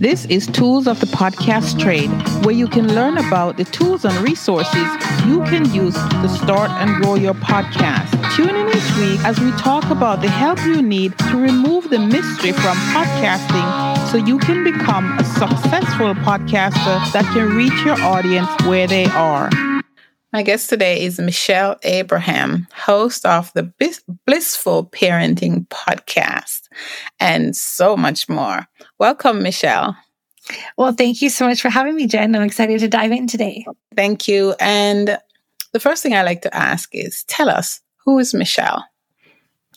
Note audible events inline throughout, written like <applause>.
This is Tools of the Podcast Trade, where you can learn about the tools and resources you can use to start and grow your podcast. Tune in each week as we talk about the help you need to remove the mystery from podcasting so you can become a successful podcaster that can reach your audience where they are. My guest today is Michelle Abraham, host of the Blissful Parenting Podcast, and so much more. Welcome, Michelle. Well, thank you so much for having me, Jen. I'm excited to dive in today. Thank you. And the first thing I like to ask is tell us who is Michelle?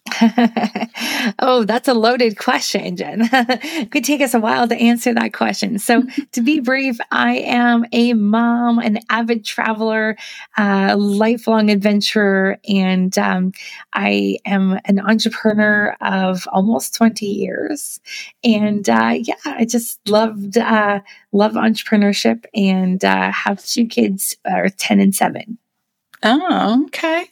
<laughs> oh, that's a loaded question, Jen. <laughs> it could take us a while to answer that question. So, to be <laughs> brief, I am a mom, an avid traveler, uh, lifelong adventurer, and um, I am an entrepreneur of almost 20 years. And uh, yeah, I just loved, uh, love entrepreneurship and uh, have two kids, uh, 10 and 7. Oh, okay.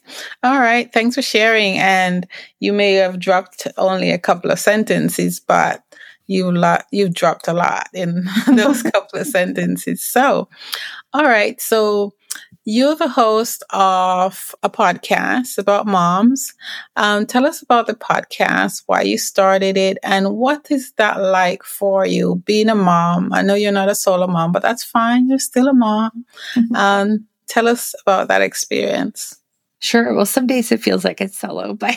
All right. Thanks for sharing. And you may have dropped only a couple of sentences, but you lot you've dropped a lot in <laughs> those <laughs> couple of sentences. So, all right. So you're the host of a podcast about moms. Um, tell us about the podcast, why you started it, and what is that like for you being a mom? I know you're not a solo mom, but that's fine. You're still a mom. Mm-hmm. <laughs> Um, Tell us about that experience. Sure. Well, some days it feels like it's solo, <laughs> but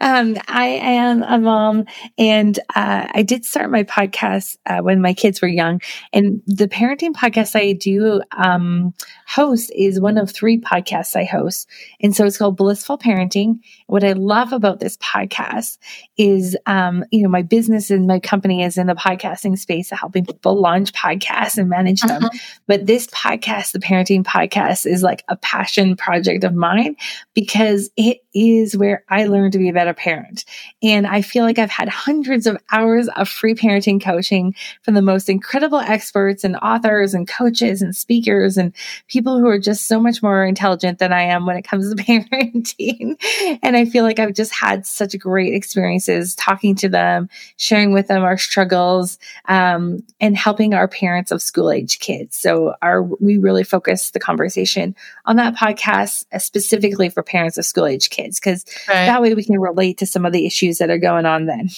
um, I am a mom and uh, I did start my podcast uh, when my kids were young. And the parenting podcast I do um, host is one of three podcasts I host. And so it's called Blissful Parenting. What I love about this podcast is, um, you know, my business and my company is in the podcasting space, helping people launch podcasts and manage them. Uh-huh. But this podcast, the parenting podcast, is like a passion project of mine because it is where I learned to be a better parent. And I feel like I've had hundreds of hours of free parenting coaching from the most incredible experts and authors and coaches and speakers and people who are just so much more intelligent than I am when it comes to <laughs> parenting. and I feel like I've just had such great experiences talking to them, sharing with them our struggles, um, and helping our parents of school age kids. So our, we really focus the conversation on that podcast, specifically for parents of school age kids, because right. that way we can relate to some of the issues that are going on then.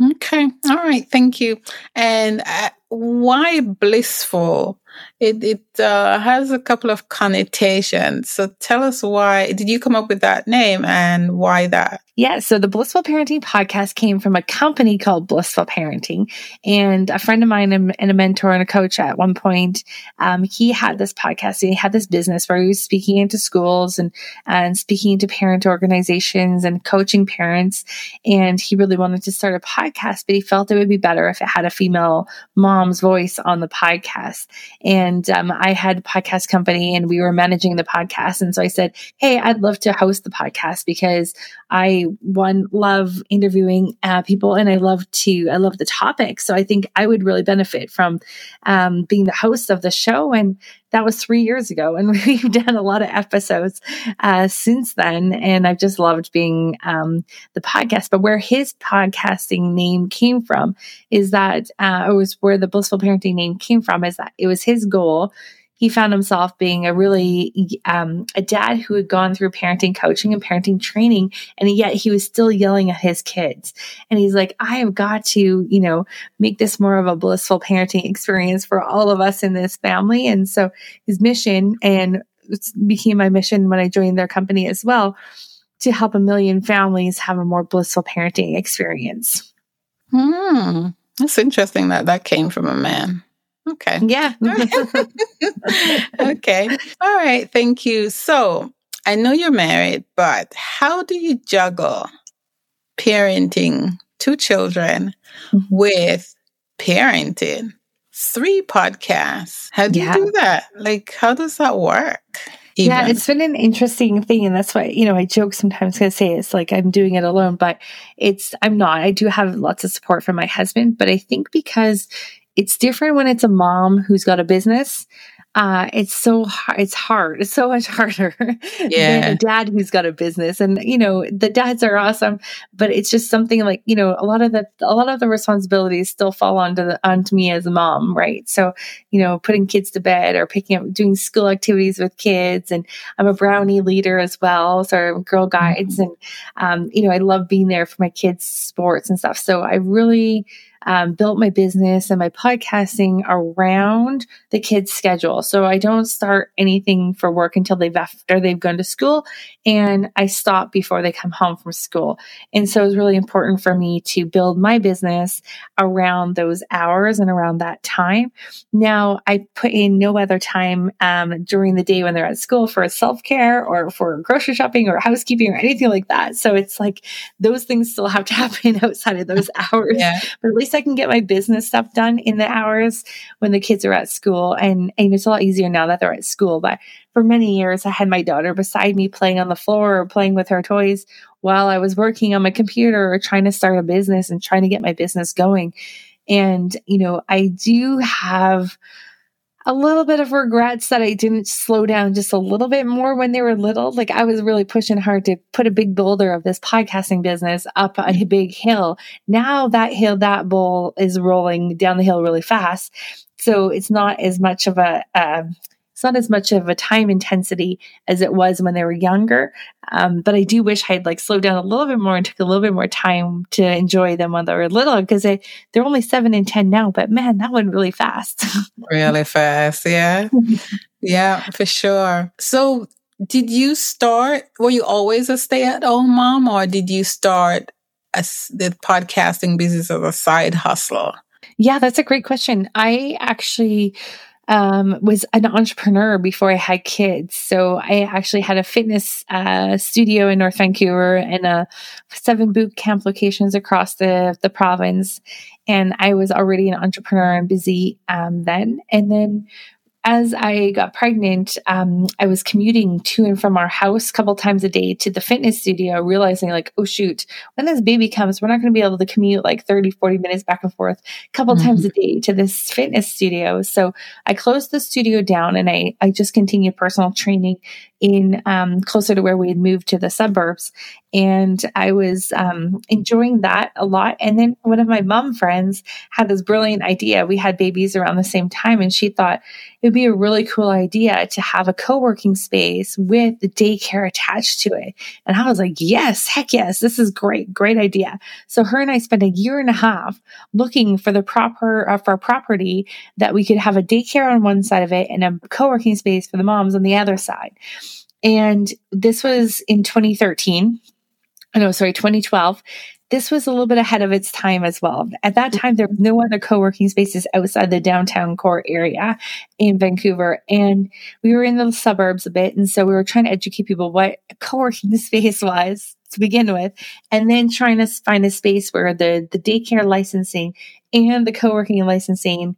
<laughs> okay. All right. Thank you. And uh, why blissful? It it uh, has a couple of connotations. So tell us why did you come up with that name and why that? Yeah, so the Blissful Parenting podcast came from a company called Blissful Parenting, and a friend of mine and a mentor and a coach at one point, um, he had this podcast. and He had this business where he was speaking into schools and and speaking to parent organizations and coaching parents. And he really wanted to start a podcast, but he felt it would be better if it had a female mom's voice on the podcast. And um, I had podcast company, and we were managing the podcast. And so I said, "Hey, I'd love to host the podcast because I." one love interviewing uh, people and I love to I love the topic. So I think I would really benefit from um, being the host of the show. And that was three years ago, and <laughs> we've done a lot of episodes uh, since then. And I've just loved being um, the podcast. But where his podcasting name came from is that uh, it was where the blissful parenting name came from. Is that it was his goal he found himself being a really um, a dad who had gone through parenting coaching and parenting training and yet he was still yelling at his kids. And he's like i have got to you know make this more of a blissful parenting experience for all of us in this family. And so his mission and became my mission when i joined their company as well to help a million families have a more blissful parenting experience. Hmm. That's interesting that that came from a man Okay. Yeah. <laughs> <laughs> okay. All right. Thank you. So I know you're married, but how do you juggle parenting two children mm-hmm. with parenting three podcasts? How do yeah. you do that? Like, how does that work? Even? Yeah, it's been an interesting thing. And that's why, you know, I joke sometimes going to say it's like I'm doing it alone, but it's, I'm not. I do have lots of support from my husband, but I think because it's different when it's a mom who's got a business uh, it's so hard. It's hard. It's so much <laughs> harder yeah. than a dad who's got a business. And you know, the dads are awesome, but it's just something like you know, a lot of the a lot of the responsibilities still fall onto the onto me as a mom, right? So you know, putting kids to bed or picking up doing school activities with kids, and I'm a brownie leader as well, so Girl Guides, mm-hmm. and um, you know, I love being there for my kids' sports and stuff. So I really um, built my business and my podcasting around the kids' schedule. So I don't start anything for work until they've after they've gone to school, and I stop before they come home from school. And so it's really important for me to build my business around those hours and around that time. Now I put in no other time um, during the day when they're at school for self care or for grocery shopping or housekeeping or anything like that. So it's like those things still have to <laughs> happen outside of those <laughs> hours. Yeah. But at least I can get my business stuff done in the hours when the kids are at school. And, and it's a lot easier now that they're at school. But for many years, I had my daughter beside me playing on the floor or playing with her toys while I was working on my computer or trying to start a business and trying to get my business going. And, you know, I do have a little bit of regrets that I didn't slow down just a little bit more when they were little. Like I was really pushing hard to put a big boulder of this podcasting business up a big hill. Now that hill, that bowl is rolling down the hill really fast. So it's not as much of a, uh, it's not as much of a time intensity as it was when they were younger. Um, but I do wish I'd like slowed down a little bit more and took a little bit more time to enjoy them when they were little because they, they're only seven and 10 now, but man, that went really fast. <laughs> really fast. Yeah. yeah, for sure. So did you start, were you always a stay at home mom or did you start as the podcasting business as a side hustle? Yeah, that's a great question. I actually um, was an entrepreneur before I had kids. So I actually had a fitness uh, studio in North Vancouver and seven boot camp locations across the, the province. And I was already an entrepreneur and busy um, then. And then as I got pregnant, um, I was commuting to and from our house a couple times a day to the fitness studio, realizing like, oh shoot, when this baby comes, we're not going to be able to commute like 30, 40 minutes back and forth a couple mm-hmm. times a day to this fitness studio. So I closed the studio down and I, I just continued personal training in um, closer to where we had moved to the suburbs. And I was um, enjoying that a lot. And then one of my mom friends had this brilliant idea. We had babies around the same time, and she thought it would be a really cool idea to have a co working space with the daycare attached to it. And I was like, yes, heck yes, this is great, great idea. So her and I spent a year and a half looking for the proper, uh, for a property that we could have a daycare on one side of it and a co working space for the moms on the other side. And this was in 2013. I know, sorry, 2012. This was a little bit ahead of its time as well. At that time, there was no other co working spaces outside the downtown core area in Vancouver. And we were in the suburbs a bit. And so we were trying to educate people what a co working <laughs> space was to begin with, and then trying to find a space where the, the daycare licensing and the co working licensing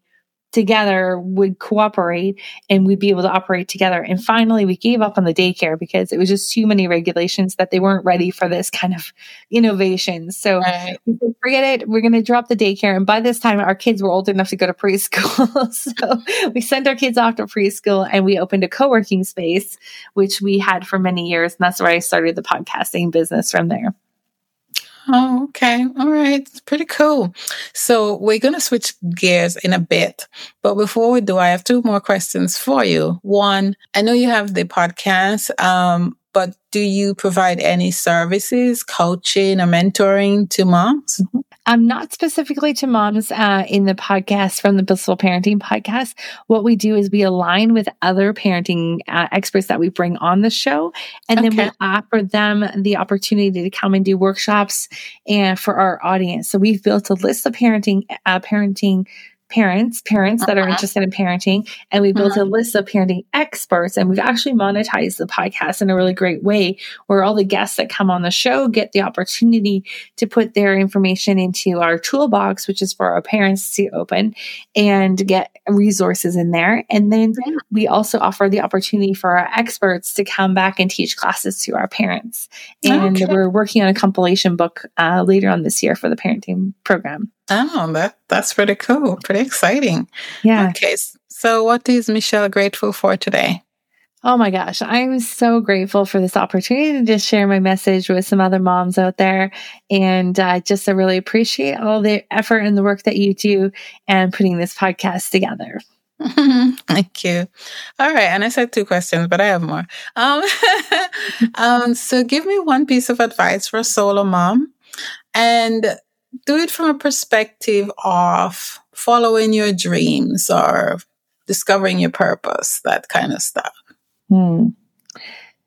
together would cooperate and we'd be able to operate together. And finally, we gave up on the daycare because it was just too many regulations that they weren't ready for this kind of <laughs> innovation. So right. forget it. We're going to drop the daycare. And by this time, our kids were old enough to go to preschool. <laughs> so we sent our kids off to preschool and we opened a co working space, which we had for many years. And that's where I started the podcasting business from there. Oh, okay. All right. It's pretty cool. So we're going to switch gears in a bit. But before we do, I have two more questions for you. One, I know you have the podcast, um, but do you provide any services, coaching or mentoring to moms? Mm-hmm. Um, not specifically to moms uh, in the podcast from the Blissful Parenting podcast. What we do is we align with other parenting uh, experts that we bring on the show, and okay. then we offer them the opportunity to come and do workshops and for our audience. So we've built a list of parenting uh, parenting parents, parents that uh-huh. are interested in parenting, and we built uh-huh. a list of parenting experts. And we've actually monetized the podcast in a really great way where all the guests that come on the show get the opportunity to put their information into our toolbox, which is for our parents to open and get resources in there. And then yeah. we also offer the opportunity for our experts to come back and teach classes to our parents. And okay. we're working on a compilation book uh, later on this year for the parenting program. Oh, that that's pretty cool. Pretty exciting. Yeah. Okay. So, what is Michelle grateful for today? Oh my gosh, I'm so grateful for this opportunity to just share my message with some other moms out there. And uh, just I really appreciate all the effort and the work that you do and putting this podcast together. <laughs> Thank you. All right. And I said two questions, but I have more. Um, <laughs> um, so give me one piece of advice for a solo mom and do it from a perspective of following your dreams or discovering your purpose, that kind of stuff. Hmm.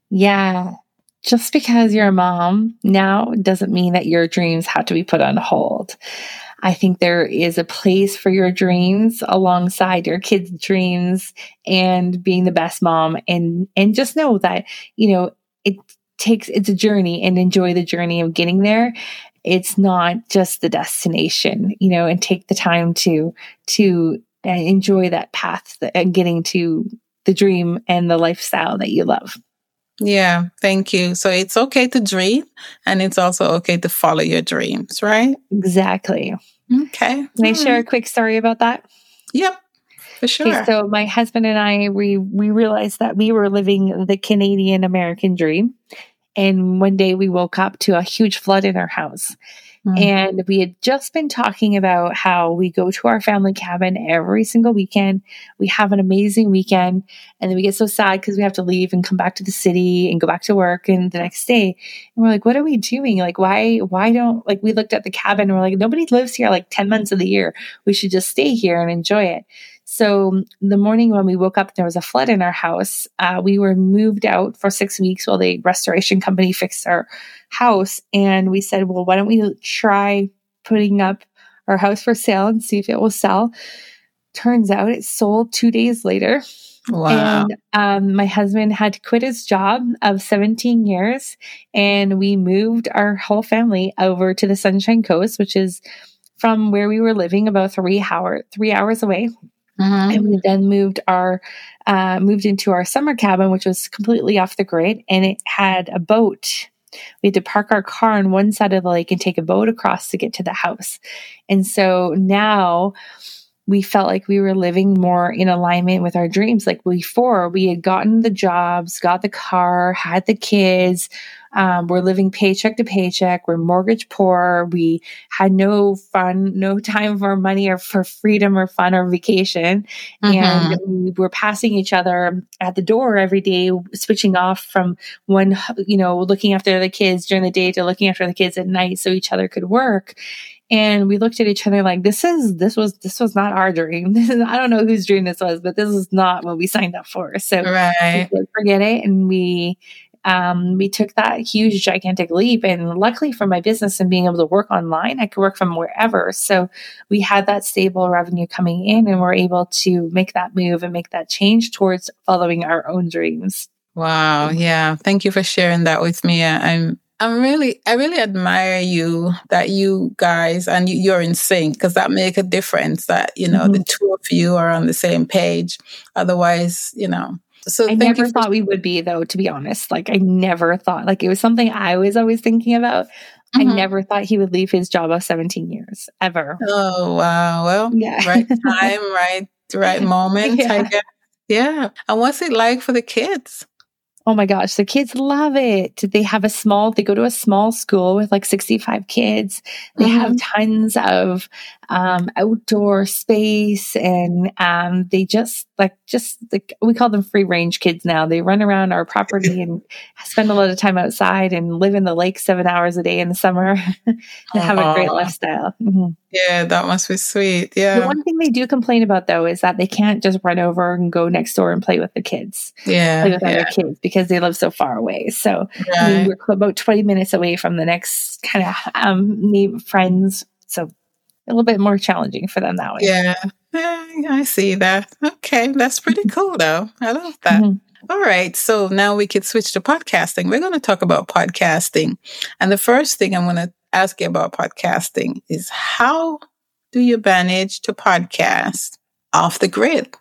Yeah. Just because you're a mom now doesn't mean that your dreams have to be put on hold. I think there is a place for your dreams alongside your kids' dreams and being the best mom and and just know that, you know, it takes it's a journey and enjoy the journey of getting there. It's not just the destination, you know, and take the time to to uh, enjoy that path and getting to the dream and the lifestyle that you love. Yeah, thank you. So it's okay to dream and it's also okay to follow your dreams, right? Exactly. Okay. Can I share a quick story about that? Yep. For sure. Okay, so my husband and I we we realized that we were living the Canadian American dream. And one day we woke up to a huge flood in our house. Mm-hmm. And we had just been talking about how we go to our family cabin every single weekend. We have an amazing weekend. And then we get so sad because we have to leave and come back to the city and go back to work and the next day. And we're like, what are we doing? Like, why, why don't, like, we looked at the cabin and we're like, nobody lives here like 10 months of the year. We should just stay here and enjoy it. So the morning when we woke up, there was a flood in our house. Uh, we were moved out for six weeks while the restoration company fixed our house. And we said, well, why don't we try putting up our house for sale and see if it will sell? Turns out it sold two days later. Wow. And um, my husband had to quit his job of 17 years, and we moved our whole family over to the Sunshine Coast, which is from where we were living about three hour three hours away. Mm-hmm. And we then moved our uh, moved into our summer cabin, which was completely off the grid, and it had a boat. We had to park our car on one side of the lake and take a boat across to get to the house. And so now we felt like we were living more in alignment with our dreams. Like before, we had gotten the jobs, got the car, had the kids, um, we're living paycheck to paycheck. We're mortgage poor. We had no fun, no <laughs> time for money or for freedom or fun or vacation. Mm-hmm. And we were passing each other at the door every day, switching off from one, you know, looking after the kids during the day to looking after the kids at night so each other could work and we looked at each other like this is this was this was not our dream is <laughs> i don't know whose dream this was but this is not what we signed up for so right. forget it and we um, we took that huge, gigantic leap. And luckily for my business and being able to work online, I could work from wherever. So we had that stable revenue coming in and we're able to make that move and make that change towards following our own dreams. Wow. Yeah. Thank you for sharing that with me. I'm, I'm really, I really admire you that you guys and you're in sync because that make a difference that, you know, mm-hmm. the two of you are on the same page. Otherwise, you know, so I never thought we would be though, to be honest. Like I never thought like it was something I was always thinking about. Mm-hmm. I never thought he would leave his job of 17 years ever. Oh wow. Well, yeah. right <laughs> time, right right moment, yeah. I guess. Yeah. And what's it like for the kids? Oh my gosh, the kids love it. They have a small, they go to a small school with like 65 kids. They mm-hmm. have tons of um, outdoor space and um, they just like, just like, we call them free range kids now. They run around our property <laughs> and spend a lot of time outside and live in the lake seven hours a day in the summer <laughs> and have a great lifestyle. Mm-hmm. Yeah, that must be sweet. Yeah. The one thing they do complain about though is that they can't just run over and go next door and play with the kids. Yeah. Play with yeah. other kids because they live so far away. So right. I mean, we're about 20 minutes away from the next kind of um, friends. So a little bit more challenging for them that way. Yeah. I see that. Okay. That's pretty <laughs> cool though. I love that. Mm-hmm. All right. So now we could switch to podcasting. We're going to talk about podcasting. And the first thing I'm going to ask you about podcasting is how do you manage to podcast off the grid?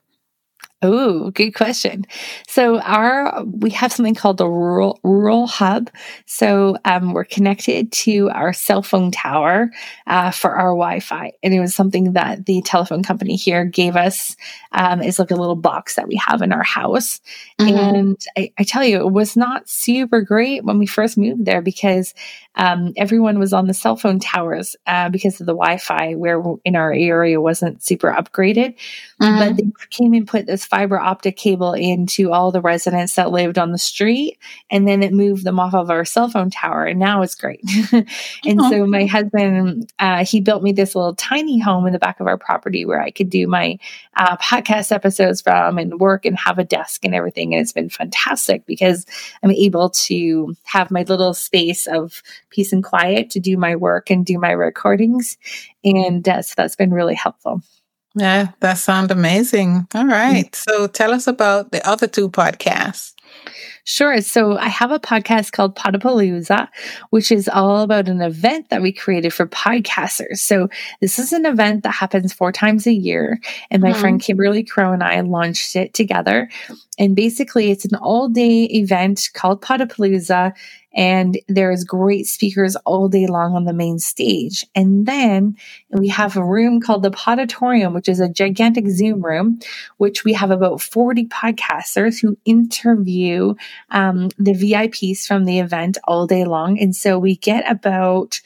Oh, good question. So our we have something called the rural rural hub. So um, we're connected to our cell phone tower uh, for our Wi-Fi, and it was something that the telephone company here gave us. Um, it's like a little box that we have in our house, mm-hmm. and I, I, tell you, it was not super great when we first moved there because um, everyone was on the cell phone towers uh, because of the Wi-Fi, where in our area wasn't super upgraded. Mm-hmm. But they came and put this fiber optic cable into all the residents that lived on the street. And then it moved them off of our cell phone tower. And now it's great. <laughs> and oh. so my husband, uh, he built me this little tiny home in the back of our property where I could do my uh, podcast episodes from and work and have a desk and everything. And it's been fantastic because I'm able to have my little space of peace and quiet to do my work and do my recordings. And uh, so that's been really helpful. Yeah, that sounds amazing. All right. So tell us about the other two podcasts. Sure. So I have a podcast called Podapalooza, which is all about an event that we created for podcasters. So this is an event that happens four times a year. And my mm-hmm. friend Kimberly Crowe and I launched it together. And basically, it's an all day event called Podapalooza and there's great speakers all day long on the main stage. And then we have a room called the Podatorium, which is a gigantic Zoom room, which we have about 40 podcasters who interview um, the VIPs from the event all day long. And so we get about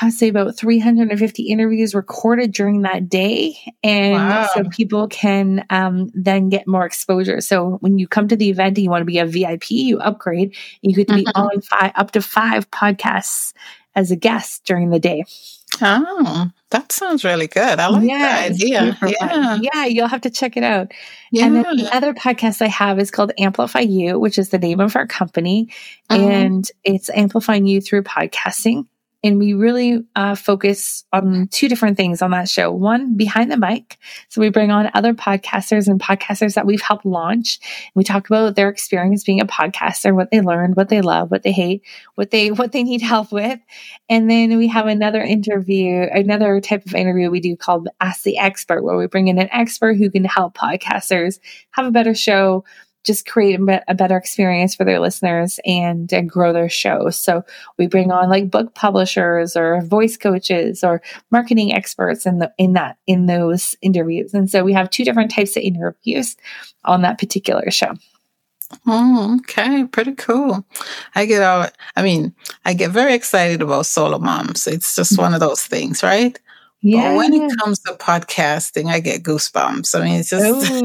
I would say about 350 interviews recorded during that day. And wow. so people can um, then get more exposure. So when you come to the event and you want to be a VIP, you upgrade, and you get to be mm-hmm. on five, up to five podcasts as a guest during the day. Oh, that sounds really good. I like yeah, that idea. Yeah. yeah, you'll have to check it out. Yeah. And then the other podcast I have is called Amplify You, which is the name of our company. Mm-hmm. And it's amplifying you through podcasting. And we really uh, focus on two different things on that show. One, behind the mic. So we bring on other podcasters and podcasters that we've helped launch. We talk about their experience being a podcaster, what they learned, what they love, what they hate, what they, what they need help with. And then we have another interview, another type of interview we do called Ask the Expert, where we bring in an expert who can help podcasters have a better show, just create a better experience for their listeners and, and grow their show. So we bring on like book publishers or voice coaches or marketing experts in the in that in those interviews. And so we have two different types of interviews on that particular show. Oh, okay. Pretty cool. I get all, I mean, I get very excited about solo moms. It's just mm-hmm. one of those things, right? Yeah. But when it comes to podcasting, I get goosebumps. I mean, it's just <laughs> Ooh,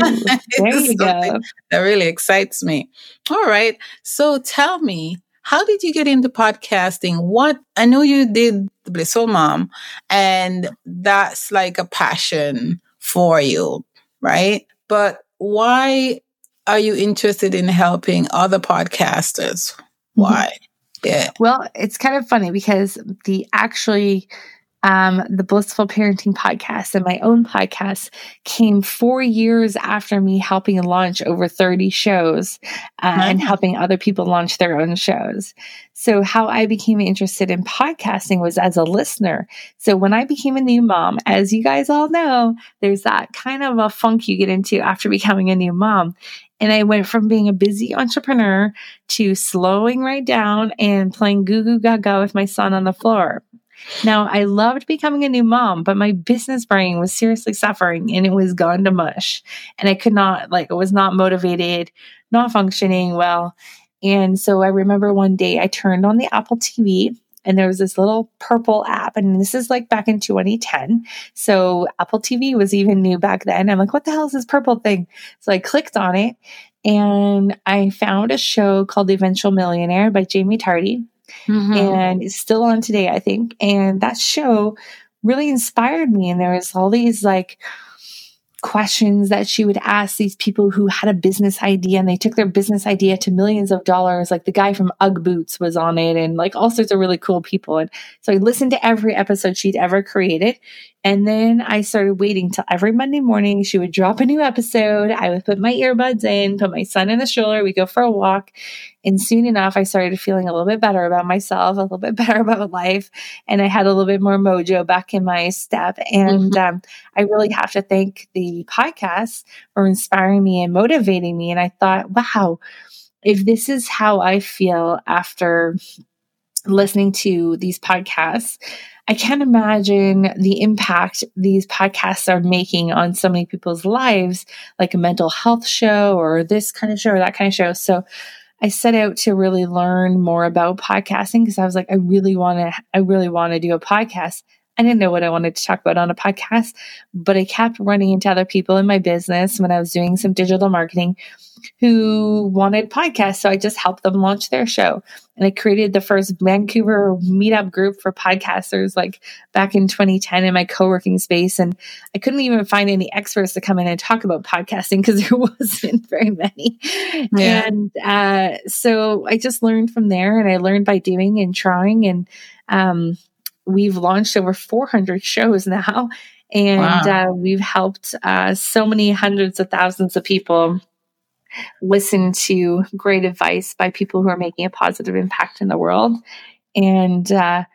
it's that really excites me. All right. So tell me, how did you get into podcasting? What I know you did the Blissful Mom, and that's like a passion for you, right? But why are you interested in helping other podcasters? Mm-hmm. Why? Mm-hmm. Yeah. Well, it's kind of funny because the actually um, the Blissful Parenting podcast and my own podcast came four years after me helping launch over 30 shows uh, and helping other people launch their own shows. So, how I became interested in podcasting was as a listener. So, when I became a new mom, as you guys all know, there's that kind of a funk you get into after becoming a new mom. And I went from being a busy entrepreneur to slowing right down and playing goo goo gaga with my son on the floor. Now, I loved becoming a new mom, but my business brain was seriously suffering and it was gone to mush. And I could not, like, I was not motivated, not functioning well. And so I remember one day I turned on the Apple TV and there was this little purple app. And this is like back in 2010 so apple tv was even new back then. I'm like what the hell is this purple thing? So i clicked on it and i found a show called the eventual millionaire by Jaime Tardy mm-hmm. and it's still on today, I think. And that show really inspired me. And there was all these like questions that she would ask these people who had a business idea and they took their business idea to millions of dollars. Like the guy from Ugg Boots was on it and like all sorts of really cool people. And so I listened to every episode she'd ever created. And then I started waiting till every Monday morning she would drop a new episode. I would put my earbuds in, put my son in the stroller, we go for a walk. And soon enough, I started feeling a little bit better about myself, a little bit <laughs> better about life. And I had a little bit more mojo back in my step. And mm-hmm. um, I really have to thank the podcast for inspiring me and motivating me. And I thought, wow, if this is how I feel after listening to these podcasts, I can't imagine the impact these podcasts are making on so many people's lives, like a mental health show or this kind of show or that kind of show. So I set out to really learn more about podcasting because I was like, I really want to, I really want to do a podcast. I didn't know what I wanted to talk about on a podcast, but I kept running into other people in my business when I was doing some digital marketing who wanted podcasts. So I just helped them launch their show. And I created the first Vancouver meetup group for podcasters like back in 2010 in my co working space. And I couldn't even find any experts to come in and talk about podcasting because <laughs> there wasn't very many. Yeah. And uh, so I just learned from there and I learned by doing and trying. And um, we've launched over 400 shows now. And wow. uh, we've helped uh, so many hundreds of thousands of people listen to great advice by people who are making a positive impact in the world. And uh,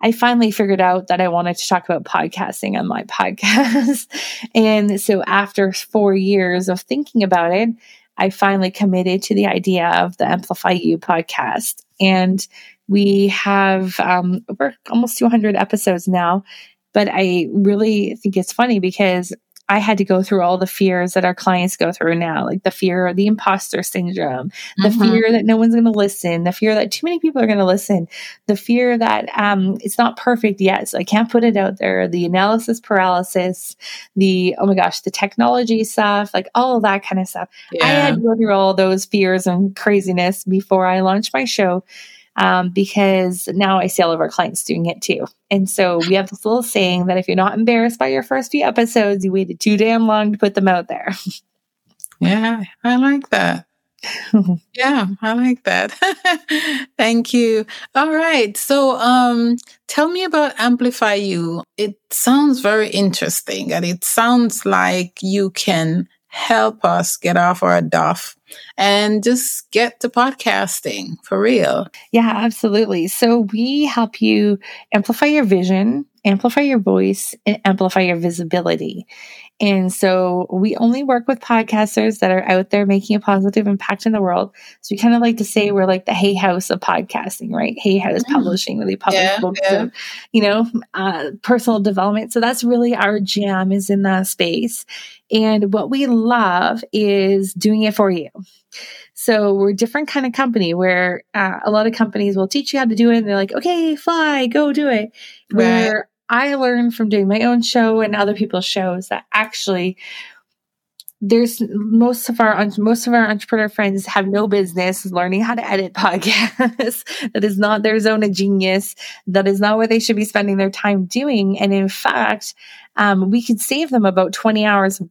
I finally figured out that I wanted to talk about podcasting on my <laughs> podcast. and so after four years of thinking about it, I finally committed to the idea of the Amplify You podcast. And we have um, over almost 200 episodes now. But I really think it's funny because I had to go through all the fears that our clients go through now, like the fear of the imposter syndrome, the mm-hmm. fear that no one's going to listen, the fear that too many people are going to listen, the fear that um, it's not perfect yet, so I can't put it out there, the analysis paralysis, the oh my gosh, the technology stuff, like all that kind of stuff. Yeah. I had to go through all those fears and craziness before I launched my show um, because now I see all of our clients doing it too. And so we have this little saying that if you're not embarrassed by your first few episodes, you waited too damn long to put them out there. <laughs> yeah, I like that. <laughs> yeah, I like that. <laughs> Thank you. All right. So, um, tell me about Amplify You. It sounds very interesting and it sounds like you can help us get off our duff and just get to podcasting for real. Yeah, absolutely. So we help you amplify your vision, amplify your voice, and amplify your visibility. And so we only work with podcasters that are out there making a positive impact in the world. So we kind of like to say we're like the Hay House of podcasting, right? Hay House mm. Publishing, where they publish yeah, books yeah. of, you know, uh, personal development. So that's really our jam is in that space. And what we love is doing it for you. So we're a different kind of company where uh, a lot of companies will teach you how to do it. And they're like, okay, fly, go do it. Right. Where I learned from doing my own show and other people's shows that actually there's most of our most of our entrepreneur friends have no business learning how to edit <laughs> podcasts. that is not their zone of genius. That is not what they should be spending their time doing. And in fact, um, we could save them about 20 hours,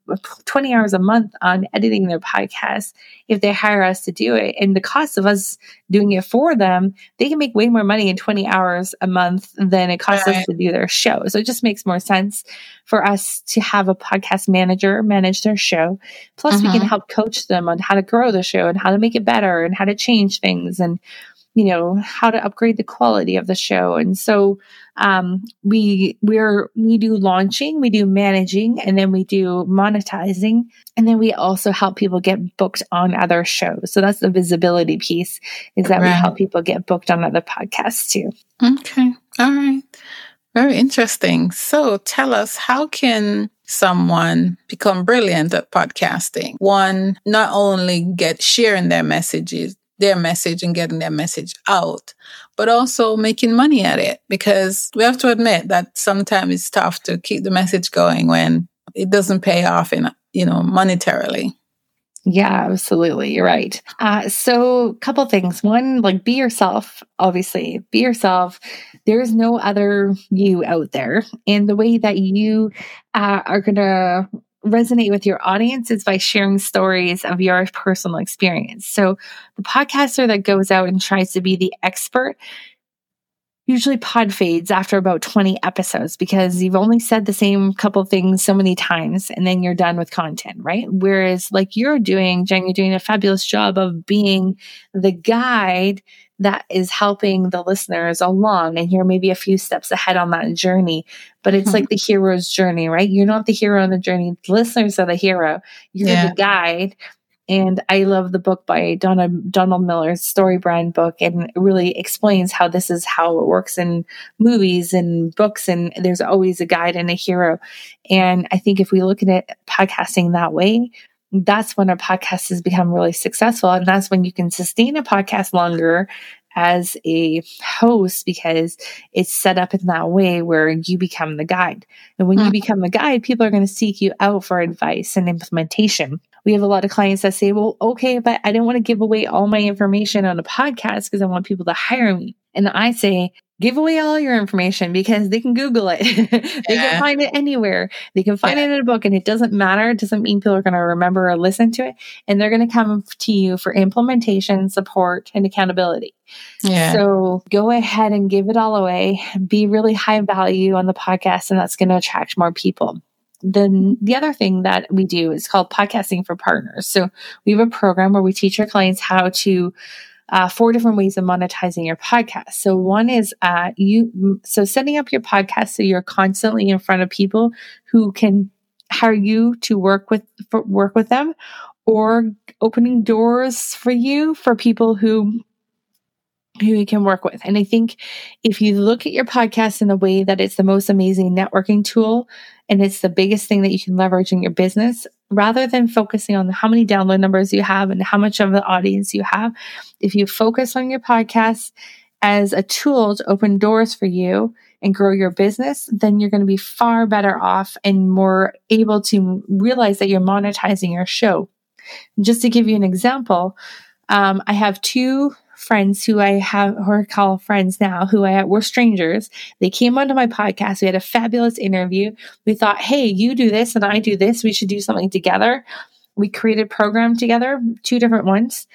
20 hours a month on editing their podcast if they hire us to do it. And the cost of us doing it for them, they can make way more money in 20 hours a month than it costs right. us to do their show. So it just makes more sense for us to have a podcast manager manage their show. Plus, we can mm-hmm. help coach them on how to grow the show and how to make it better and how to change things and you know how to upgrade the quality of the show. And so um, we we're we do launching we do managing and then we do monetizing. And then we also help people get booked on other shows. So that's the visibility piece is that right. we help people get booked on other podcasts too. Okay. All right. Very interesting. So tell us how can someone become brilliant at podcasting? One not only get sharing their messages their message and getting their message out, but also making money at it because we have to admit that sometimes it's tough to keep the message going when it doesn't pay off in, you know, monetarily. Yeah, absolutely. You're right. Uh, so, a couple things. One, like be yourself, obviously, be yourself. There's no other you out there. And the way that you uh, are going to resonate with your audience is by sharing stories of your personal experience. So the podcaster that goes out and tries to be the expert usually pod fades after about 20 episodes because you've only said the same couple things so many times and then you're done with content, right? Whereas like you're doing, Jen, you're doing a fabulous job of being the guide that is helping the listeners along and you're maybe a few steps ahead on that journey but it's mm-hmm. like the hero's journey right you're not the hero on the journey the listeners are the hero you're yeah. the guide and I love the book by Donna, Donald Miller's Story Brand book and really explains how this is how it works in movies and books. And there's always a guide and a hero. And I think if we look at it podcasting that way, that's when a podcast has become really successful. And that's when you can sustain a podcast longer as a host because it's set up in that way where you become the guide. And when mm-hmm. you become the guide, people are going to seek you out for advice and implementation we have a lot of clients that say, well, okay, but I don't want to give away all my information on a podcast because I want people to hire me. And I say, give away all your information because they can Google it. <laughs> they yeah. can find it anywhere. They can find yeah. it in a book and it doesn't matter. It doesn't mean people are going to remember or listen to it. And they're going to come to you for implementation, support, and accountability. Yeah. So go ahead and give it all away. Be really high value on the podcast, and that's going to attract more people then the other thing that we do is called podcasting for partners. So we have a program where we teach our clients how to uh, four different ways of monetizing your podcast. So one is uh, you so setting up your podcast so you're constantly in front of people who can hire you to work with for, work with them, or opening doors for you for people who who you can work with. And I think if you look at your podcast in the way that it's the most amazing networking tool and it's the biggest thing that you can leverage in your business, rather than focusing on how many download numbers you have and how much of an audience you have, if you focus on your podcast as a tool to open doors for you and grow your business, then you're going to be far better off and more able to realize that you're monetizing your show. Just to give you an example, um, I have two friends who I have or call friends now who I were strangers. They came onto my podcast. We had a fabulous interview. We thought, hey, you do this and I do this. We should do something together. We created program together, two different ones.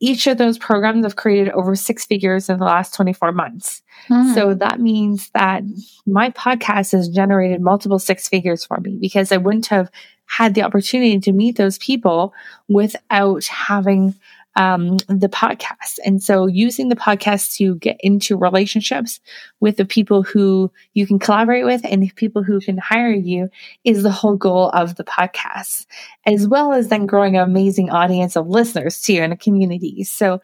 Each of those programs have created over six figures in the last 24 months. Hmm. So that means that my podcast has generated multiple six figures for me because I wouldn't have had the opportunity to meet those people without having um, the podcast. And so using the podcast to get into relationships with the people who you can collaborate with and the people who can hire you is the whole goal of the podcast, as well as then growing an amazing audience of listeners too in a community. So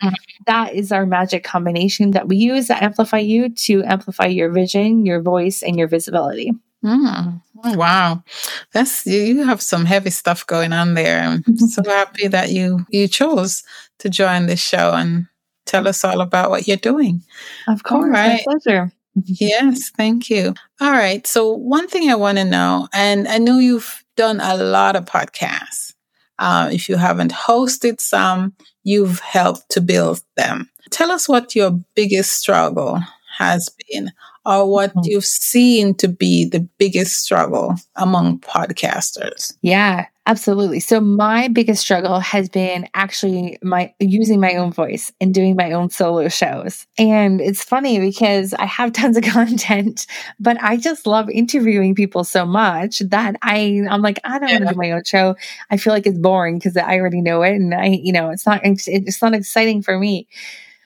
that is our magic combination that we use at Amplify You to amplify your vision, your voice, and your visibility. Mm. Wow, that's you have some heavy stuff going on there. I'm mm-hmm. so happy that you you chose to join this show and tell us all about what you're doing. Of course, all right. my pleasure. <laughs> yes, thank you. All right, so one thing I want to know, and I know you've done a lot of podcasts. Uh, if you haven't hosted some, you've helped to build them. Tell us what your biggest struggle has been or what mm-hmm. you've seen to be the biggest struggle among podcasters? Yeah, absolutely. So my biggest struggle has been actually my using my own voice and doing my own solo shows. And it's funny because I have <laughs> tons of content, but I just love interviewing people so much that I I'm like I don't yeah. want to do my own show. I feel like it's boring because I already know it and I you know, it's not it's not exciting for me.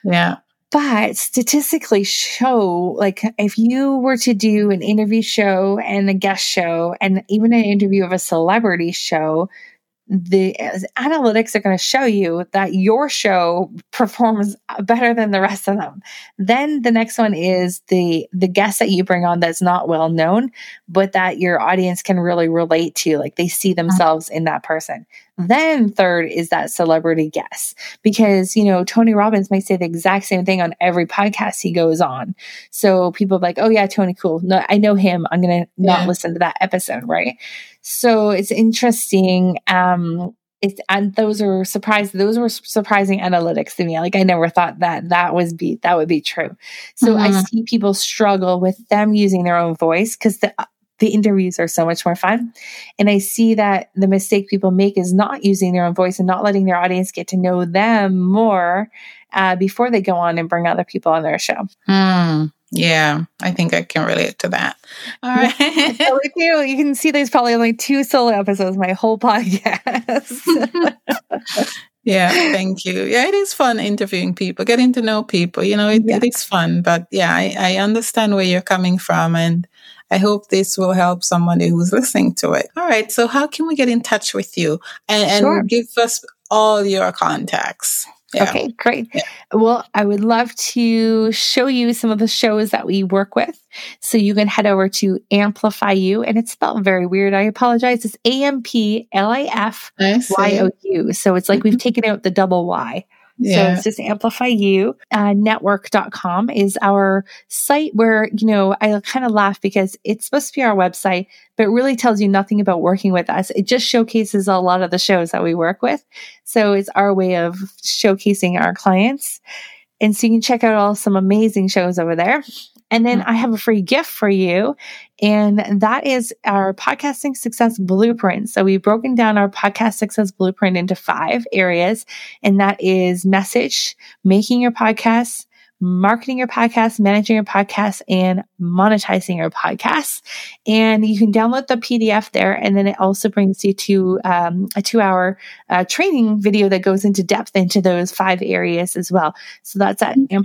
Yeah but statistically show like if you were to do an interview show and a guest show and even an interview of a celebrity show the analytics are going to show you that your show performs better than the rest of them. Then the next one is the the guest that you bring on that's not well known, but that your audience can really relate to, like they see mm-hmm. themselves in that person. Then third is that celebrity guest because, you know, Tony Robbins might say the exact same thing on every podcast he goes on. So people like, oh yeah, Tony, cool. No, I know him. I'm going to not yeah. listen to that episode. Right. So it's interesting. Um, it's, and those are surprise. Those were surprising analytics to me. Like I never thought that that was be that would be true. So mm-hmm. I see people struggle with them using their own voice because the the interviews are so much more fun. And I see that the mistake people make is not using their own voice and not letting their audience get to know them more uh, before they go on and bring other people on their show. Hmm. Yeah, I think I can relate to that. All right. <laughs> so you, you can see there's probably only two solo episodes my whole <laughs> podcast. <laughs> Yeah, thank you. Yeah, it is fun interviewing people, getting to know people. You know, it, yeah. it is fun. But yeah, I, I understand where you're coming from. And I hope this will help somebody who's listening to it. All right. So, how can we get in touch with you and, and sure. give us all your contacts? Yeah. Okay, great. Yeah. Well, I would love to show you some of the shows that we work with. So you can head over to Amplify You, and it's spelled very weird. I apologize. It's A M P L A F Y O U. So it's like mm-hmm. we've taken out the double Y. Yeah. So it's just Amplify You. Uh, network.com is our site where, you know, I kind of laugh because it's supposed to be our website, but really tells you nothing about working with us. It just showcases a lot of the shows that we work with. So it's our way of showcasing our clients. And so you can check out all some amazing shows over there. And then I have a free gift for you. And that is our podcasting success blueprint. So we've broken down our podcast success blueprint into five areas. And that is message, making your podcast, marketing your podcast, managing your podcast, and monetizing your podcast. And you can download the PDF there. And then it also brings you to um, a two hour uh, training video that goes into depth into those five areas as well. So that's at mm-hmm.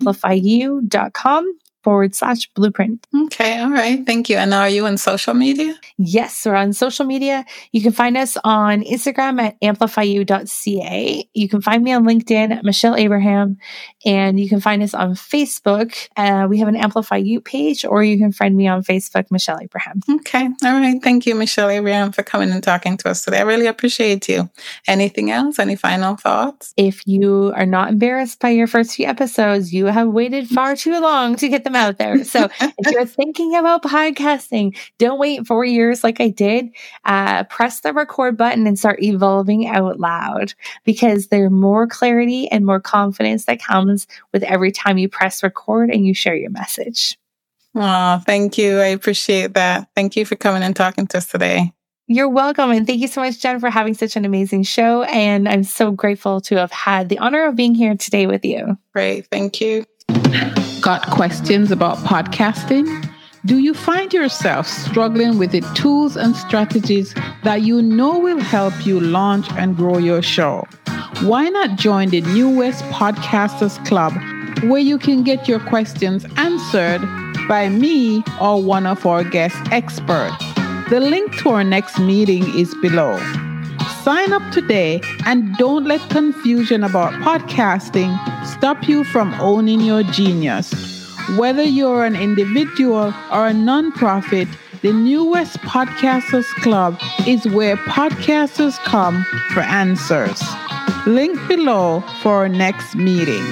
Forward slash blueprint. Okay. All right. Thank you. And are you on social media? Yes, we're on social media. You can find us on Instagram at amplifyou.ca. You can find me on LinkedIn at Michelle Abraham. And you can find us on Facebook. Uh, we have an Amplify You page, or you can find me on Facebook, Michelle Abraham. Okay. All right. Thank you, Michelle Abraham, for coming and talking to us today. I really appreciate you. Anything else? Any final thoughts? If you are not embarrassed by your first few episodes, you have waited far too long to get them out there. So if you're <laughs> thinking about podcasting, don't wait four years like I did. Uh, press the record button and start evolving out loud because there's more clarity and more confidence that comes with every time you press record and you share your message. Oh, thank you. I appreciate that. Thank you for coming and talking to us today. You're welcome. And thank you so much, Jen, for having such an amazing show. And I'm so grateful to have had the honor of being here today with you. Great. Thank you. Got questions about podcasting? Do you find yourself struggling with the tools and strategies that you know will help you launch and grow your show? Why not join the New West Podcasters Club where you can get your questions answered by me or one of our guest experts? The link to our next meeting is below. Sign up today and don't let confusion about podcasting stop you from owning your genius. Whether you're an individual or a nonprofit, the New West Podcasters Club is where podcasters come for answers. Link below for our next meeting.